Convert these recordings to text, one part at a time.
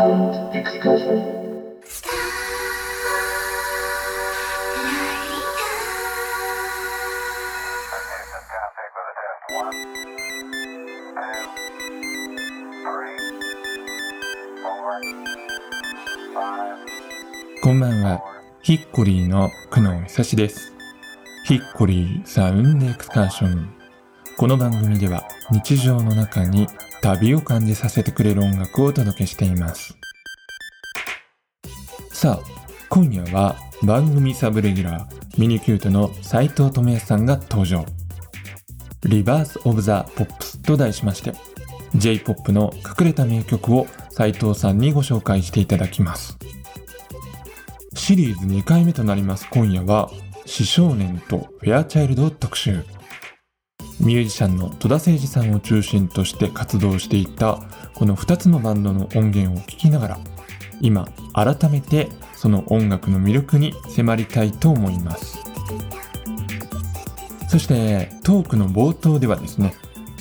Sound exclusive. こんばんは、ヒッコリーの久野久志です。ヒッコリーサウンドエクスカーション。この番組では日常の中に旅を感じさせてくれる音楽をお届けしています。さあ、今夜は番組サブレギュラー、ミニキュートの斉藤智也さんが登場。 Rebirth of the Pops と題しまして、J-POP の隠れた名曲を斉藤さんにご紹介していただきます。シリーズ2回目となります今夜は、死少年とフェアチャイルド特集。ミュージシャンの戸田誠二さんを中心として活動していたこの2つのバンドの音源を聴きながら、今改めてその音楽の魅力に迫りたいと思います。そしてトークの冒頭ではですね、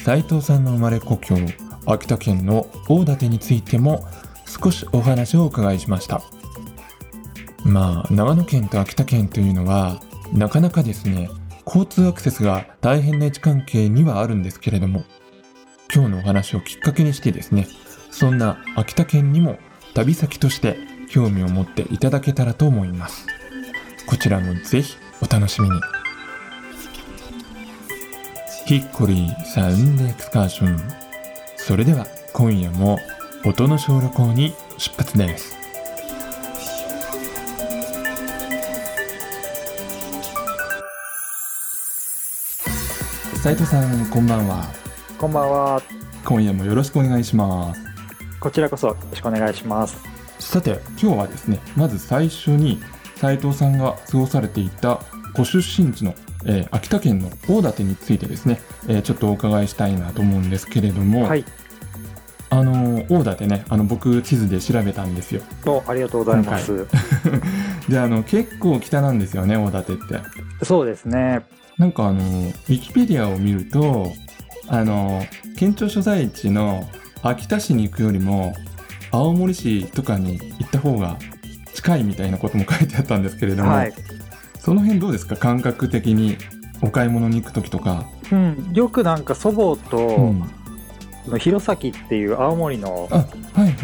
斉藤さんの生まれ故郷、秋田県の大館についても少しお話をお伺いしました。まあ、長野県と秋田県というのは、なかなかですね、交通アクセスが大変な位置関係にはあるんですけれども、今日のお話をきっかけにしてですね、そんな秋田県にも旅先として興味を持っていただけたらと思います。こちらもぜひお楽しみに。ヒッコリーサウンドエクスカーション。それでは今夜も音の小旅行に出発です。斉藤さん、こんばんは。こんばんは。今夜もよろしくお願いします。こちらこそよろしくお願いします。さて、今日はですね、まず最初に斉藤さんが過ごされていたご出身地の、えー秋田県の大館についてですね、えーちょっとお伺いしたいなと思うんですけれども、はい。あのー大館ね、あの僕地図で調べたんですよ。どうありがとうございます。で、あの結構北なんですよね、大館って。そうですね。なんかあのウィキペディアを見ると、あの県庁所在地の秋田市に行くよりも青森市とかに行った方が近いみたいなことも書いてあったんですけれども、はい。その辺どうですか？感覚的にお買い物に行く時とか、うん。よくなんか祖母と、うん弘前っていう青森の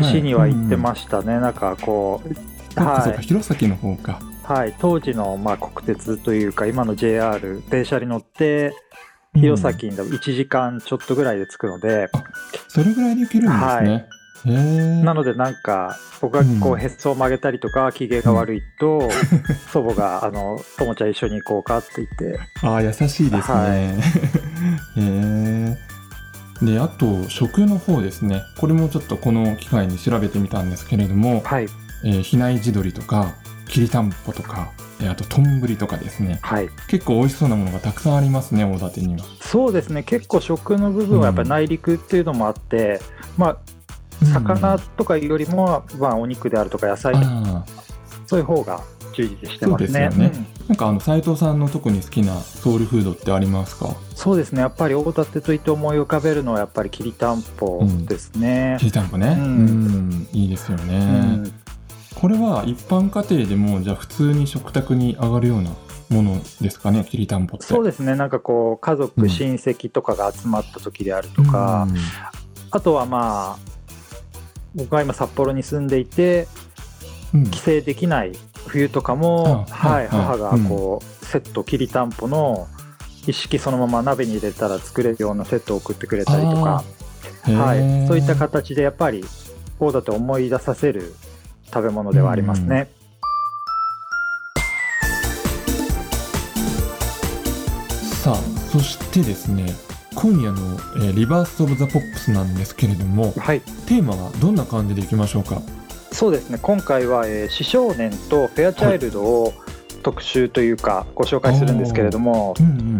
市には行ってす、ましたね。なんかこう、うんかそうかはい。弘前の方かはい。当時のまあ国鉄というか、今の JR、電車に乗って、弘前に1時間ちょっとぐらいで着くので、それぐらいで行けるんですね、へえなのでなんか僕がこううん。へっそを曲げたりとか機嫌が悪いと、祖母があの「ともちゃん一緒に行こうか」って言って。ああ優しいですね、はい。へえであと食の方ですね。これもちょっとこの機会に調べてみたんですけれども、はい。えー比内地鶏とかきりたんぽとかえーあと丼とかですね。はい。結構美味しそうなものがたくさんありますね大館には。そうですね。結構食の部分はやっぱり内陸っていうのもあって、まあ魚とかよりも、まあ、お肉であるとか野菜ああそういう方が充実してますね。そうですよね。うん。なんかあの斉藤さんの特に好きなソウルフードってありますか？そうですね。やっぱり大館といって思い浮かべるのはやっぱりきりたんぽですね。き、りたんぽね。ううん。んいいですようね、んこれは一般家庭でもじゃあ普通に食卓に上がるようなものですかねきりたんぽって。そうですね。なんかこう家族、うん親戚とかが集まった時であるとか、あとはまあ僕は今札幌に住んでいてうん。うん帰省できない冬とかも、あははい母がこう、セットきりたんぽの一式そのまま鍋に入れたら作れるようなセットを送ってくれたりとか、はい、そういった形でやっぱりこうだと思い出させる食べ物ではありますね。さあそしてですね今夜の、えーリバース・オブ・ザ・ポップス」なんですけれどもはい。テーマはどんな感じでいきましょうか？そうですね。今回は、えー、死少年とフェアチャイルドを特集というかご紹介するんですけれども、うんうん。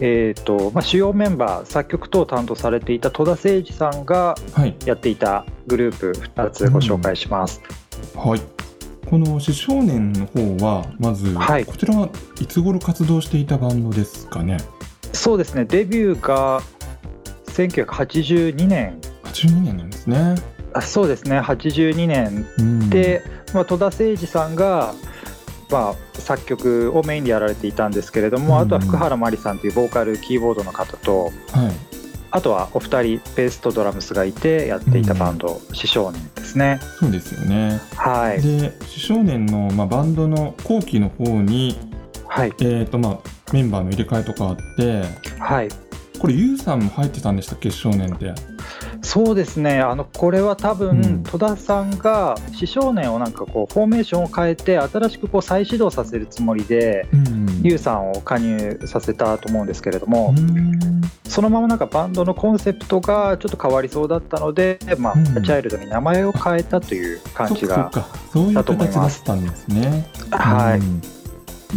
えーとまあ、主要メンバー作曲等を担当されていた戸田誠二さんがはい。やっていたグループ2つご紹介します。はいこの「死少年」の方はまず、はい。こちらはいつ頃活動していたバンドですかね？そうですね。デビューが1982年。82年なんですね。あそうですね。82年。うん。で、まあ、戸田誠二さんが、まあ、作曲をメインでやられていたんですけれども、うん。あとは福原麻里さんというボーカルキーボードの方とはい。あとはお二人ベースとドラムスがいてやっていたバンド、四少年ですね。そうですよね。はい。で「少年の」まあ、バンドの後期の方に、はい。えーとまあ、メンバーの入れ替えとかあってはい。これユウさんも入ってたんでしたっけ？少年って。そうですね。あのこれは多分、うん。戸田さんが四少年をなんかこうフォーメーションを変えて新しくこう再始動させるつもりでうんユウさんを加入させたと思うんですけれども、うん。そのままなんかバンドのコンセプトがちょっと変わりそうだったので、まあうん。チャイルドに名前を変えたという感じが、そっかそういう形だったんですね。はい、うん。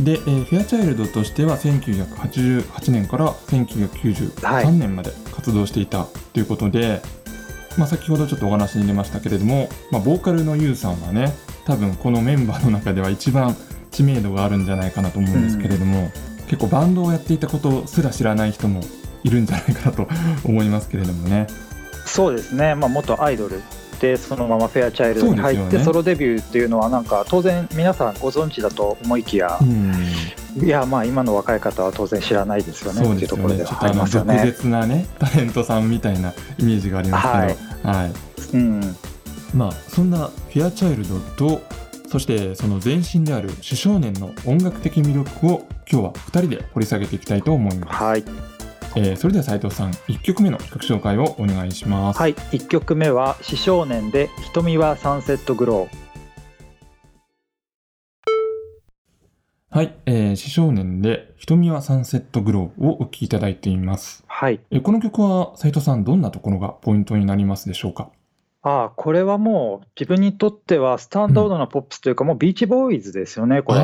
で、えーフェアチャイルドとしては1988年から1993年まで活動していたということで、まあ、先ほどちょっとお話に出ましたけれども、まあ、ボーカルのユウさんはね多分このメンバーの中では一番知名度があるんじゃないかなと思うんですけれども、結構バンドをやっていたことすら知らない人もいるんじゃないかなと思いますけれどもね。そうですね、まあ、元アイドルでそのままフェアチャイルドに入って、そうですよねソロデビューっていうのはなんか当然皆さんご存知だと思いきや、うん。いやまあ今の若い方は当然知らないですよね。っていうところでちょっはありますよね。舌なねタレントさんみたいなイメージがありますけど、はい。うん。まあそんなフェアチャイルドとそしてその前身である主少年の音楽的魅力を今日は2人で掘り下げていきたいと思います、はい、えーそれでは斉藤さん1曲目の曲紹介をお願いします、はい、1曲目は「四少年で瞳はサンセットグロー。はい、えー、少年で瞳はサンセットグローをお聴きいただいています」はい。えーこの曲は斉藤さんどんなところがポイントになりますでしょうか？ああこれはもう自分にとってはスタンダードなポップスというか、もうビーチボーイズですよねこれ。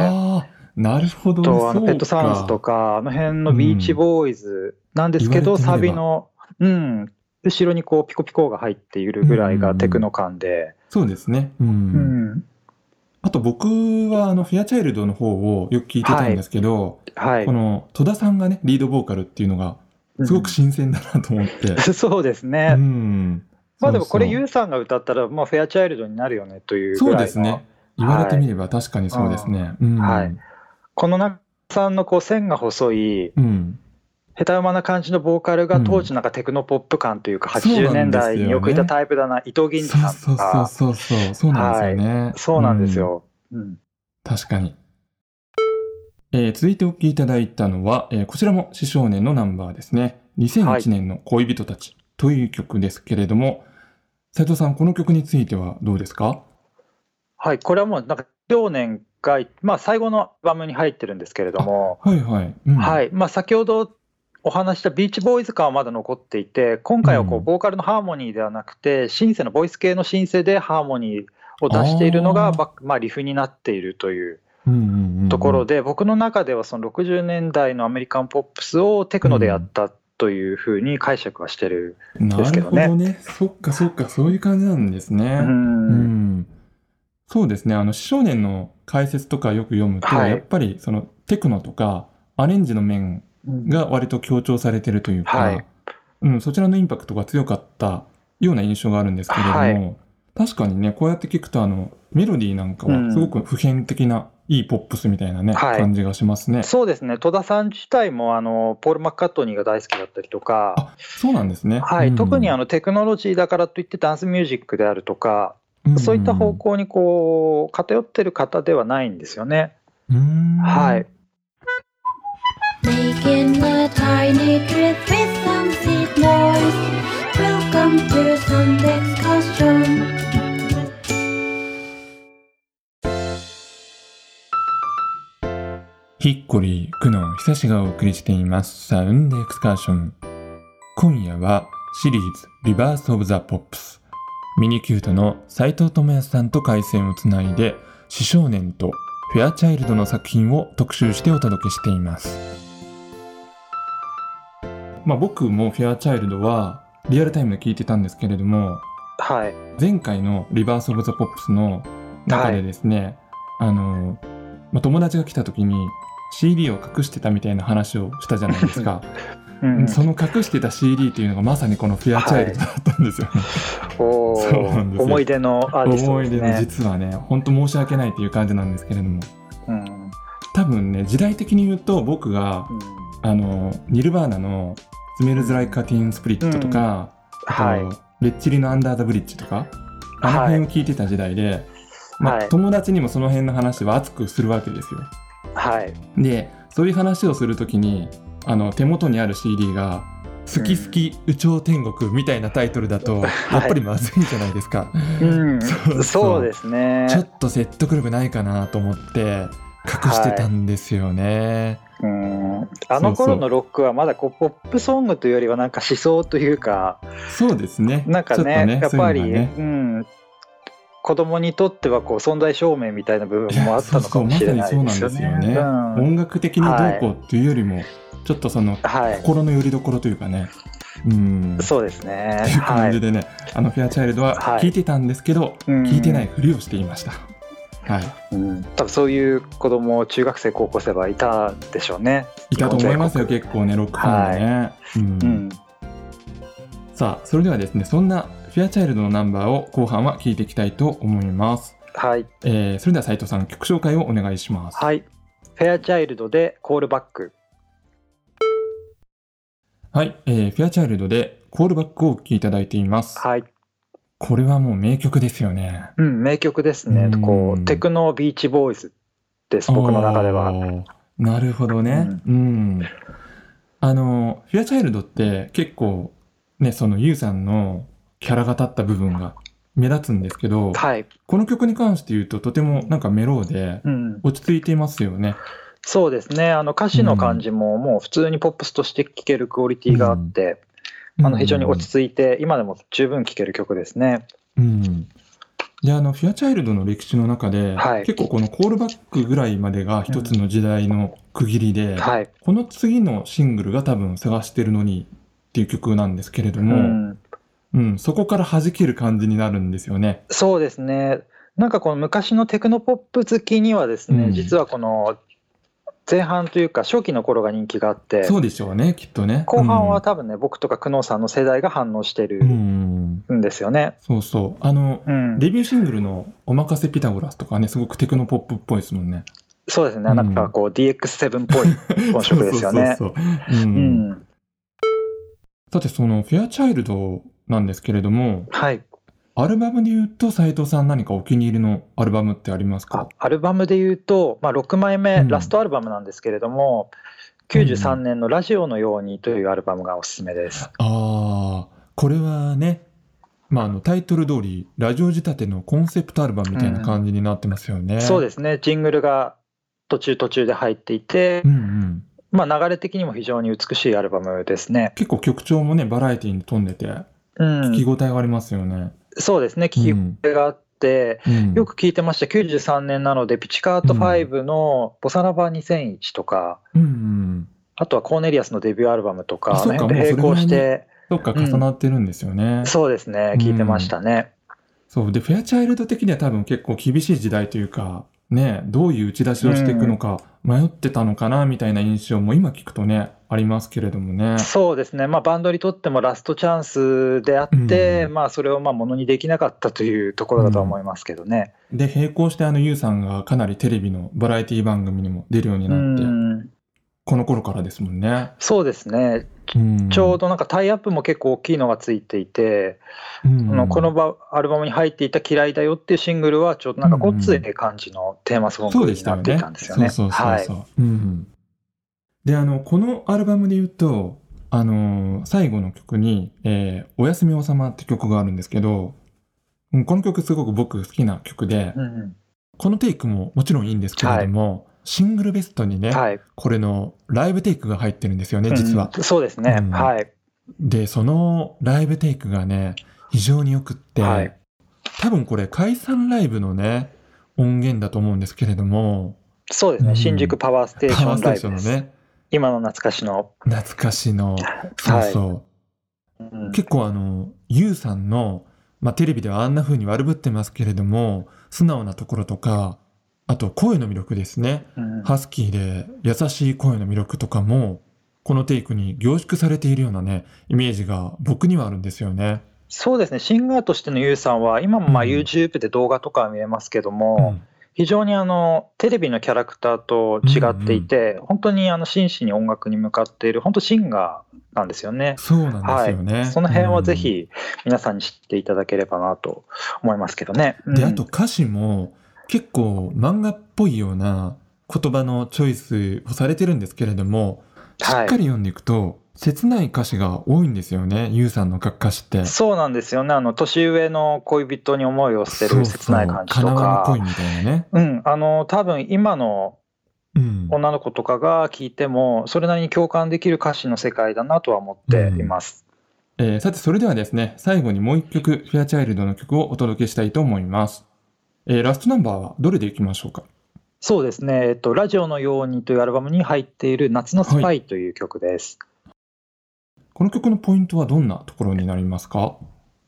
なるほどとあのペットサウンズとかあの辺のビーチボーイズなんですけど、言われてみればサビの、うん、後ろにこうピコピコが入っているぐらいがテクノ感で、そうですね。うん、うん。あと僕はあのフェアチャイルドの方をよく聞いてたんですけど、はい。この戸田さんがねリードボーカルっていうのがすごく新鮮だなと思って、う んそうですうね、ん、まあでもこれユウさんが歌ったら、まあ、フェアチャイルドになるよねというそうですね。言われてみれば確かにそうですね、うん。はい。この中さんのこう線が細いうん、下手馬な感じのボーカルがうん当時なんかテクノポップ感というかそう80年代によくいたタイプだな伊藤銀次さんそうとかそうそうそうそうなんですよ。ね、そうなんですうん。よ、うん。確かに、えー続いてお聴きいただいたのは、えーこちらも「死少年」のナンバーですね。2001年の「恋人たち」という曲ですけれども、斉藤さんこの曲についてはどうですか？はい、これはもうなんか少年が、まあ、最後のアルバムに入ってるんですけれども、はいはい、うん。はいまあ、先ほどお話したビーチボーイズ感はまだ残っていて今回はこううん。ボーカルのハーモニーではなくてシンセのボイス系のシンセでハーモニーを出しているのがあー。バックまあ、リフになっているというところで、僕の中ではその60年代のアメリカンポップスをテクノでやったというふうに解釈はしてる、なですけどねるほどね。そっかそっか、そういう感じなんですね。ううんん。そうですね。あの、少年の解説とかよく読むと、はいやっぱりそのテクノとかアレンジの面が割と強調されてるというか、はいうん、そちらのインパクトが強かったような印象があるんですけれども、はい確かにね、こうやって聞くと、あの、メロディーなんかはすごく普遍的ないいポップスみたいなね、はい感じがしますね。そうですね戸田さん自体もあのポール・マッカートニーが大好きだったりとか、あ、そうなんですね。はいうん特にあのテクノロジーだからといってダンスミュージックであるとか、そういった方向にこう偏ってる方ではないんですよね。うんはい。コリー、久野久志がお送りしています Sound Excursion。今夜はシリーズ Rebirth of the Pops。ミニキュートの斉藤智康さんと回線をつないで、死少年とフェアチャイルドの作品を特集してお届けしています。まあ僕もフェアチャイルドはリアルタイムで聞いてたんですけれども、はい。前回の Rebirth of the Pops の中でですね、あの、まあ、友達が来た時に CD を隠してたみたいな話をしたじゃないですか。うんその隠してた CD っていうのがまさにこの「フェアチャイルド」だったんですよね。思い出のアーティスト思い出の。実はね本当申し訳ないっていう感じなんですけれども。うん。多分ね時代的に言うと僕があのニルバーナの「スメルズ・ライカ・ティーン・スプリット」とか、あとはい。レッチリの「アンダー・ザ・ブリッジ」とかあの辺を聞いてた時代で、まあはい。友達にもその辺の話は熱くするわけですよ。はい。でそういう話をするときにあの手元にある CD が「好き好き有頂天国」みたいなタイトルだと、やっぱりまずいじゃないですか。うん、そうそうですね。ちょっと説得力ないかなと思って隠してたんですよね。うんあの頃のロックはまだこうポップソングというよりはなんか思想というかそうですね。なんかねねやっぱりねうん、子供にとってはこう存在証明みたいな部分もあったのかもしれないですよそうそうそうなんですね。よね。うん音楽的にどうこうっていうよりも、ちょっとそのはい、心の拠り所というかね。うん。そうですねっていう。はい。感じでね、あのフェアチャイルドははい聞いてたんですけど、うん聞いてないふりをしていました。はい。うん、多分そういう子供中学生高校生はいたでしょうね。いたと思いますよ、日結構ね、ロックファンでね。うんうん、さあ、それではですね、そんなフェアチャイルドのナンバーを後半は聞いていきたいと思います。はいえー、それでは斉藤さん、曲紹介をお願いします。はい。フェアチャイルドでコールバック。はい、えー、フェアチャイルドでコールバックをお聴きいただいています。はい。これはもう名曲ですよね。うん、名曲ですねうん。こうテクノビーチボーイズです。僕の中では。なるほどね。うん。あの、フェアチャイルドって結構ね、そのユウさんのキャラが立った部分が目立つんですけど、はい。この曲に関して言うととてもなんかメローでうん。落ち着いていますよね。そうですね。あの歌詞の感じももう普通にポップスとして聴けるクオリティがあって、あの非常に落ち着いて、今でも十分聴ける曲ですね。うん。で、あの、フィアチャイルドの歴史の中で、はい結構このコールバックぐらいまでが一つの時代の区切りで、はい。この次のシングルが多分探してるのにっていう曲なんですけれどうも、ん。うん、そこから弾ける感じになるんですよね。そうですね。なんかこの昔のテクノポップ好きにはですね、うん実はこの前半というか初期の頃が人気があって、そうでしょうね、きっとね。後半は多分ね、僕とか久能さんの世代が反応してるうん、うん、んですよね。そうそう。あの、うん。デビューシングルの「おまかせピタゴラス」とかね、すごくテクノポップっぽいですもんね。そうですね。うんなんかこう DX7 っぽい本色ですよね。そうそうそうそう。う。うんん。さて、そのフェアチャイルドなんですけれども、はい。アルバムで言うと斉藤さん何かお気に入りのアルバムってありますあかアルバムで言うと、まあ、6枚目、うんラストアルバムなんですけれども、93年の「ラジオのように」というアルバムがおすすめです。ああ、これはね、まあ、あのタイトル通り、ラジオ仕立てのコンセプトアルバムみたいな感じになってますよね。そうですね、ジングルが途中途中で入っていてう、んうん。まあ、流れ的にも非常に美しいアルバムですね。結構曲調もね、バラエティに富んでて、うん、聞き応えがありますよね。そうですね、聞き応えがあって、うんよく聞いてました、93年なので、ピチカート5のボサノバ2001とか、うんうん。あとはコーネリアスのデビューアルバムとか、並行して、そっか、重なってるんですよね。そうですね、聞いてましたね。そう。で、フェアチャイルド的には多分結構厳しい時代というか、ね、どういう打ち出しをしていくのか迷ってたのかな、みたいな印象も今聞くとね、ありますけれどもね。そうですね、まあ、バンドにとってもラストチャンスであって、うん。まあ、それをまあものにできなかったというところだとは思いますけどね。で、並行してあの、ユウさんがかなりテレビのバラエティ番組にも出るようにうなって、んこの頃からですもんね。そうですね、うん。ちょうどなんかタイアップも結構大きいのがついていて、うん。あのこのバアルバムに入っていた「嫌いだよ」っていうシングルは、ちょうどなんかごっつい感じのテーマソングになっていでしたんですよね。で、あの、このアルバムで言うと、あのー最後の曲に、えーおやすみおさまって曲があるんですけど、うんこの曲すごく僕好きな曲で、うんこのテイクももちろんいいんですけれども、シングルベストにね、はいこれのライブテイクが入ってるんですよね、実は。うんそうですね、うんはい。で、そのライブテイクがね、非常によくって、はい多分これ解散ライブのね、音源だと思うんですけれども、そうですね、うん新宿パワーステーションライブです。ね、今の懐かしの。懐かしの、そうそう。うん結構あの、ゆうさんの、まあ、テレビではあんな風に悪ぶってますけれども、素直なところとか、あと声の魅力ですね。うんハスキーで優しい声の魅力とかも、このテイクに凝縮されているようなね、イメージが僕にはあるんですよね。そうですね、シンガーとしてのユウさんは、今もまあうん YouTube で動画とかは見えますけども、非常にあのテレビのキャラクターと違っていて、本当にあの真摯に音楽に向かっている、本当、シンガーなんですよね。そうなんですよね。はい、その辺はぜうんひ皆さんに知っていただければなと思いますけどね。で、うんあと歌詞も結構漫画っぽいような言葉のチョイスをされてるんですけれども、しっはいかり読んでいくと、切ない歌詞が多いんですよね、ゆうさんの歌詞って。そうなんですよね、あの年上の恋人に思いを捨てる切ない感じとそうそうみたいなね。うん、あの多分今のうん。女の子とかが聞いても、それなりに共感できる歌詞の世界だなとは思っています。えーさて、それではですね、最後にもう一曲、フェアチャイルドの曲をお届けしたいと思います。えーラストナンバーはどれでいきましょうか？そうですね、えっと、ラジオのようにというアルバムに入っている夏のスパイという曲です。この曲のポイントはどんなところになりますか？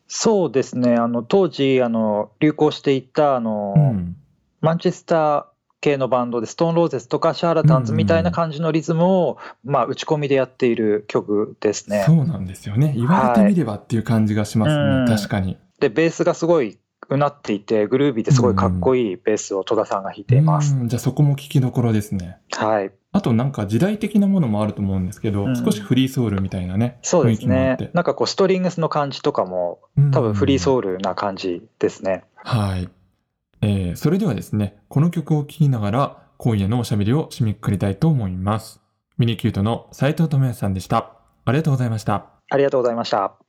そうですね、あの当時あの流行していたあの、うん。マンチェスター系のバンドで、ストーンローゼスとかシャーラタンズみたいな感じのリズムを、まあ、打ち込みでやっている曲ですね。そうなんですよね。言われてみればっていう感じがしますね。うん確かに。で、ベースがすごいうなっていて、グルービーですごいかっこいいベースを戸田さんが弾いています。うんじゃあそこも聞きどころですね。はい。あとなんか時代的なものもあると思うんですけど、うん少しフリーソウルみたいなね、そうです。ねなんかこう、ストリングスの感じとかも、多分フリーソウルな感じですね。はい。えーそれではですね、この曲を聴きながら、今夜のおしゃべりを締めくくりたいと思います。ミニキュートの斉藤智康さんでした。ありがとうございました。ありがとうございました。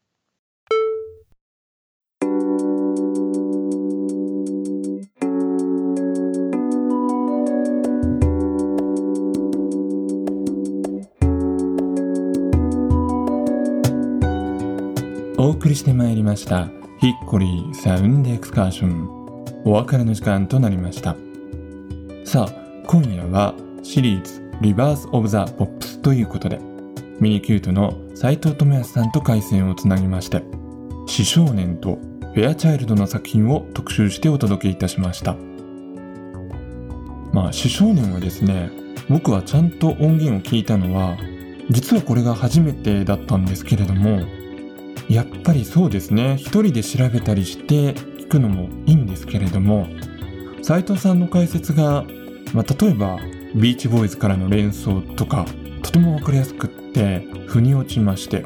りしてまいりました。ヒッコリーサウンドエクスカーション。お別れの時間となりました。さあ、今夜はシリーズリバース・オブ・ザ・ポップスということで、ミニキュートの斉藤智康さんと回線をつなぎまして、死少年とフェアチャイルドの作品を特集してお届けいたしました。まあ、死少年はですね、僕はちゃんと音源を聞いたのは、実はこれが初めてだったんですけれども、やっぱりそうですね、一人で調べたりして聞くのもいいんですけれども、斉藤さんの解説が、まあ、例えば、ビーチボーイズからの連想とか、とてもわかりやすくって、腑に落ちまして、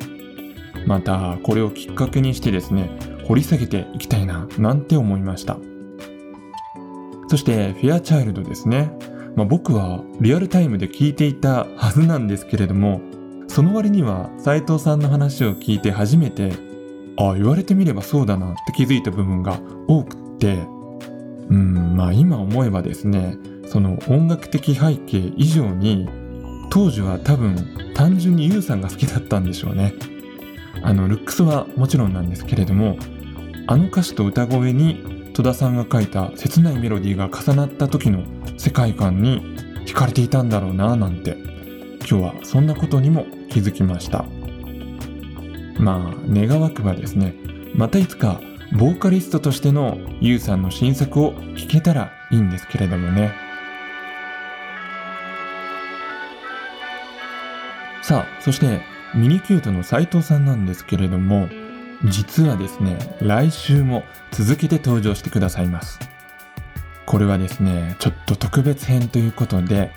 また、これをきっかけにしてですね、掘り下げていきたいな、なんて思いました。そして、フェアチャイルドですね。まあ、僕はリアルタイムで聞いていたはずなんですけれども、その割には斉藤さんの話を聞いて初めて、ああ、言われてみればそうだなって気づいた部分が多くって、うん、まあ今思えばですね、その音楽的背景以上に、当時は多分単純にユウさんが好きだったんでしょうね。あの、ルックスはもちろんなんですけれども、あの歌詞と歌声に戸田さんが書いた切ないメロディーが重なった時の世界観に惹かれていたんだろうななんて今日はそんなことにも気づきました。まあ願わくばですねまたいつかボーカリストとしてのユウさんの新作を聴けたらいいんですけれどもね。さあそしてミニキュートの斉藤さんなんですけれども実はですね来週も続けて登場してくださいます。これはですねちょっと特別編ということで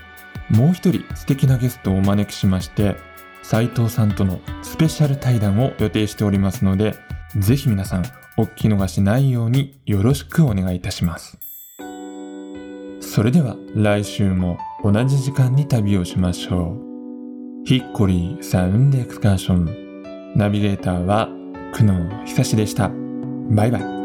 もう一人素敵なゲストをお招きしまして斉藤さんとのスペシャル対談を予定しておりますのでぜひ皆さんお聞き逃しないようによろしくお願いいたします。それでは来週も同じ時間に旅をしましょう。ヒッコリーサウンドエクスカーション。ナビゲーターは久野久志でした。バイバイ。